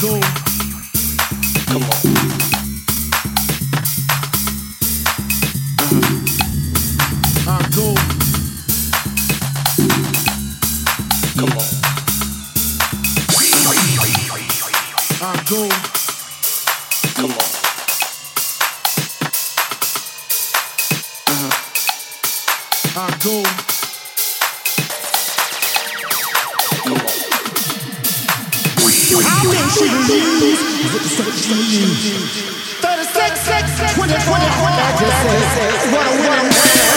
go. Come on. I go. Come on. I go. Come on. I go. How many she lose? What the fuck she 36, 20, 20, I just said, what a winner.